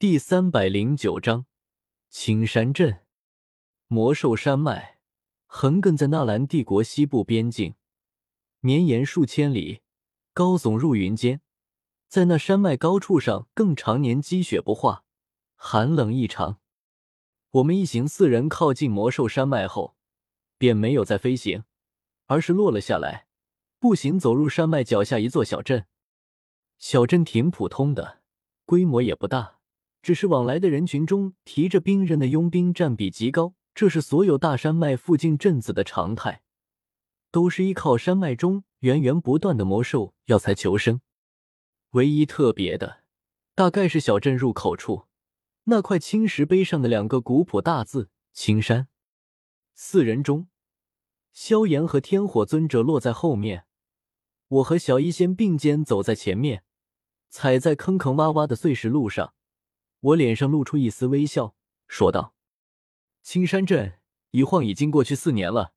第三百零九章青山镇。魔兽山脉横亘在纳兰帝国西部边境，绵延数千里，高耸入云间。在那山脉高处上，更常年积雪不化，寒冷异常。我们一行四人靠近魔兽山脉后，便没有再飞行，而是落了下来，步行走入山脉脚下一座小镇。小镇挺普通的，规模也不大，只是往来的人群中提着兵刃的佣兵占比极高，这是所有大山脉附近镇子的常态，都是依靠山脉中源源不断的魔兽药材求生。唯一特别的，大概是小镇入口处那块青石碑上的两个古朴大字“青山”。四人中，萧炎和天火尊者落在后面，我和小医仙并肩走在前面。踩在坑坑洼洼的碎石路上，我脸上露出一丝微笑，说道：“青山镇一晃已经过去四年了，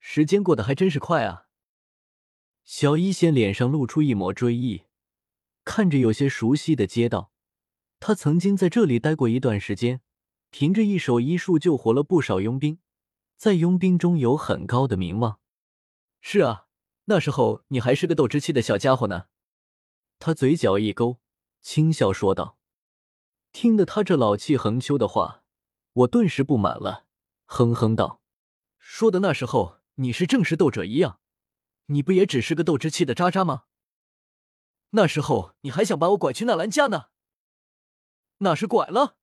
时间过得还真是快啊。”小医仙脸上露出一抹追忆，看着有些熟悉的街道，他曾经在这里待过一段时间，凭着一手医术救活了不少佣兵，在佣兵中有很高的名望。是啊，那时候你还是个斗之气的小家伙呢。他嘴角一勾，轻笑说道：“听得他这老气横秋的话，我顿时不满了，哼哼道：‘说的那时候你是正式斗者一样，你不也只是个斗之气的渣渣吗？那时候你还想把我拐去纳兰家呢？那是拐了，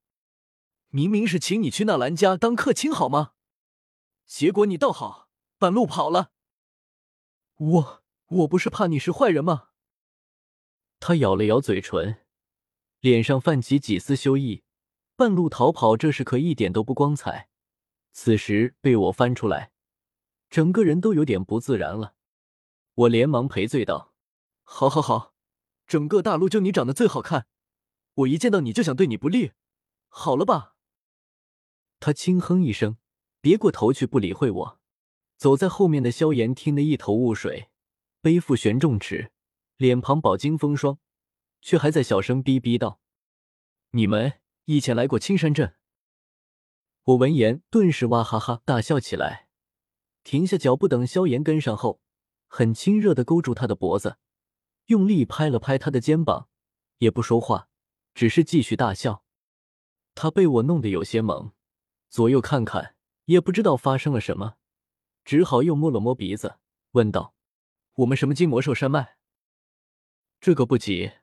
明明是请你去纳兰家当客卿好吗？结果你倒好，半路跑了。我我不是怕你是坏人吗？’”他咬了咬嘴唇，脸上泛起几丝羞意。半路逃跑这事可一点都不光彩。此时被我翻出来，整个人都有点不自然了。我连忙赔罪道：“好好好，整个大陆就你长得最好看，我一见到你就想对你不利，好了吧？”他轻哼一声，别过头去不理会我。走在后面的萧炎听得一头雾水，背负玄重尺。脸庞饱经风霜，却还在小声逼逼道：“你们以前来过青山镇？”我闻言顿时哇哈哈大笑起来，停下脚步，等萧炎跟上后，很亲热的勾住他的脖子，用力拍了拍他的肩膀，也不说话，只是继续大笑。他被我弄得有些懵，左右看看，也不知道发生了什么，只好又摸了摸鼻子，问道：“我们什么金魔兽山脉？”这个不急，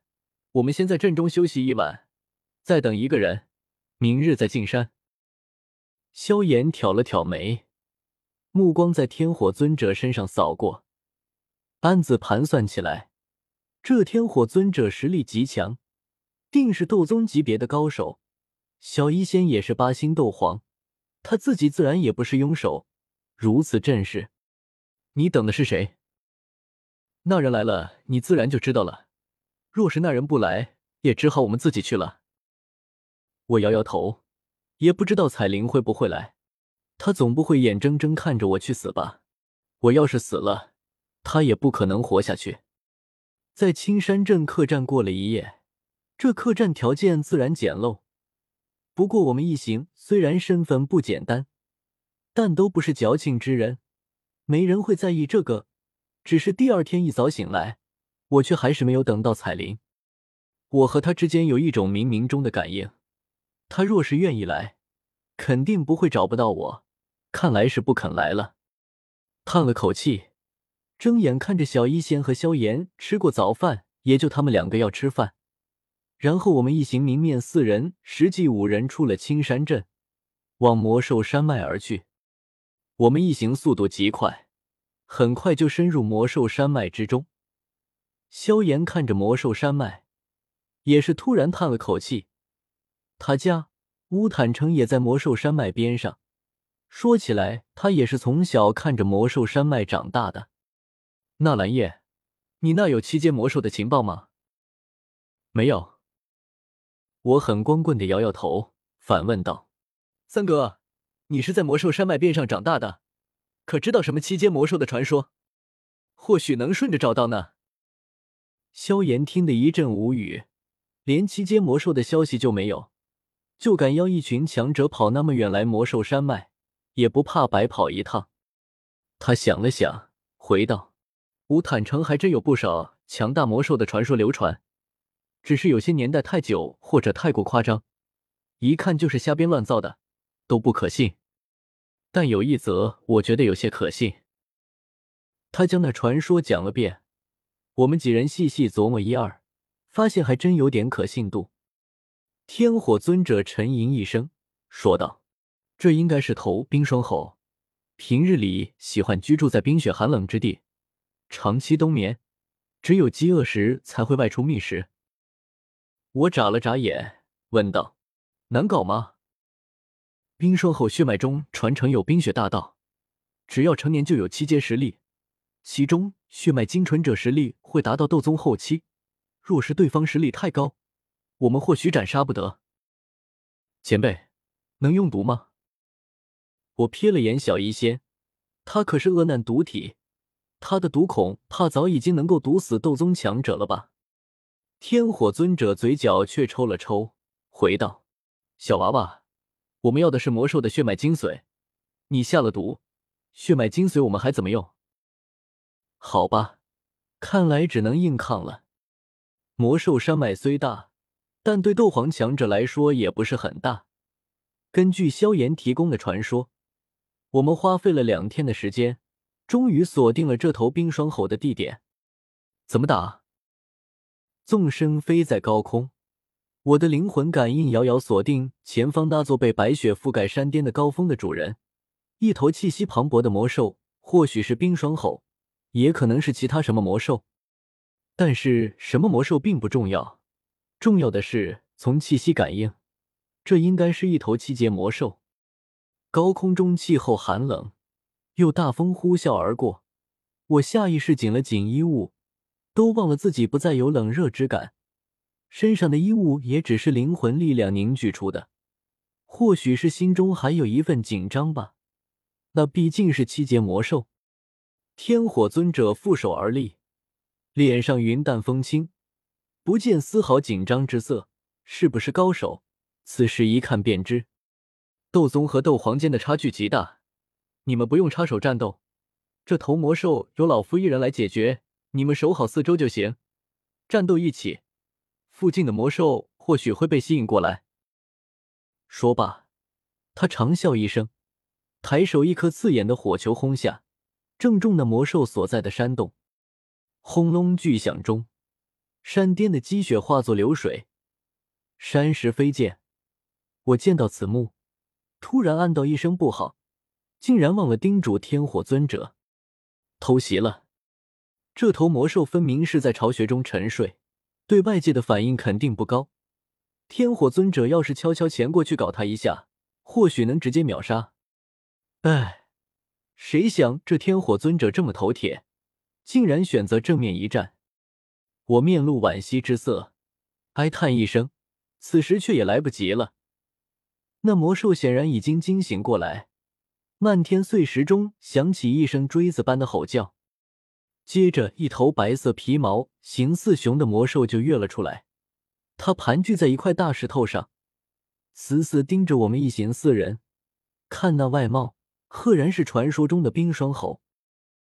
我们先在镇中休息一晚，再等一个人，明日再进山。萧炎挑了挑眉，目光在天火尊者身上扫过，暗自盘算起来：这天火尊者实力极强，定是斗宗级别的高手。小医仙也是八星斗皇，他自己自然也不是庸手。如此阵势，你等的是谁？那人来了，你自然就知道了。若是那人不来，也只好我们自己去了。我摇摇头，也不知道彩铃会不会来。他总不会眼睁睁看着我去死吧？我要是死了，他也不可能活下去。在青山镇客栈过了一夜，这客栈条件自然简陋。不过我们一行虽然身份不简单，但都不是矫情之人，没人会在意这个。只是第二天一早醒来。我却还是没有等到彩铃。我和他之间有一种冥冥中的感应，他若是愿意来，肯定不会找不到我。看来是不肯来了。叹了口气，睁眼看着小医仙和萧炎吃过早饭，也就他们两个要吃饭。然后我们一行明面四人，实际五人出了青山镇，往魔兽山脉而去。我们一行速度极快，很快就深入魔兽山脉之中。萧炎看着魔兽山脉，也是突然叹了口气。他家乌坦城也在魔兽山脉边上，说起来，他也是从小看着魔兽山脉长大的。纳兰叶，你那有七阶魔兽的情报吗？没有。我很光棍的摇摇头，反问道：“三哥，你是在魔兽山脉边上长大的，可知道什么七阶魔兽的传说？或许能顺着找到呢。”萧炎听得一阵无语，连七阶魔兽的消息就没有，就敢邀一群强者跑那么远来魔兽山脉，也不怕白跑一趟。他想了想，回道：“乌坦城还真有不少强大魔兽的传说流传，只是有些年代太久或者太过夸张，一看就是瞎编乱造的，都不可信。但有一则，我觉得有些可信。”他将那传说讲了遍，我们几人细细琢磨一二，发现还真有点可信度。天火尊者沉吟一声，说道：“这应该是头冰霜猴，平日里喜欢居住在冰雪寒冷之地，长期冬眠，只有饥饿时才会外出觅食。”我眨了眨眼，问道：“难搞吗？”冰霜猴血脉中传承有冰雪大道，只要成年就有七阶实力，其中血脉精纯者实力会达到斗宗后期。若是对方实力太高，我们或许斩杀不得。前辈，能用毒吗？我瞥了眼小医仙，他可是恶难毒体，他的毒恐怕早已经能够毒死斗宗强者了吧？天火尊者嘴角却抽了抽，回道：“小娃娃，我们要的是魔兽的血脉精髓，你下了毒，血脉精髓我们还怎么用？好吧，看来只能硬抗了。魔兽山脉虽大。”但对斗皇强者来说也不是很大。根据萧炎提供的传说，我们花费了两天的时间，终于锁定了这头冰霜吼的地点。怎么打？纵身飞在高空，我的灵魂感应遥遥锁定前方那座被白雪覆盖山巅的高峰的主人，一头气息磅礴的魔兽，或许是冰霜吼，也可能是其他什么魔兽。但是什么魔兽并不重要。重要的是，从气息感应，这应该是一头七阶魔兽。高空中气候寒冷，又大风呼啸而过，我下意识紧了紧衣物，都忘了自己不再有冷热之感，身上的衣物也只是灵魂力量凝聚出的。或许是心中还有一份紧张吧，那毕竟是七阶魔兽。天火尊者负手而立，脸上云淡风轻。不见丝毫紧张之色，是不是高手？此时一看便知，斗宗和斗皇间的差距极大。你们不用插手战斗，这头魔兽由老夫一人来解决，你们守好四周就行。战斗一起，附近的魔兽或许会被吸引过来。说罢，他长笑一声，抬手一颗刺眼的火球轰下，正中那魔兽所在的山洞。轰隆巨响中。山巅的积雪化作流水，山石飞溅。我见到此幕，突然暗道一声不好，竟然忘了叮嘱天火尊者，偷袭了。这头魔兽分明是在巢穴中沉睡，对外界的反应肯定不高。天火尊者要是悄悄潜过去搞他一下，或许能直接秒杀。哎，谁想这天火尊者这么头铁，竟然选择正面一战。我面露惋惜之色，哀叹一声，此时却也来不及了。那魔兽显然已经惊醒过来，漫天碎石中响起一声锥子般的吼叫，接着一头白色皮毛、形似熊的魔兽就跃了出来。它盘踞在一块大石头上，死死盯着我们一行四人。看那外貌，赫然是传说中的冰霜猴。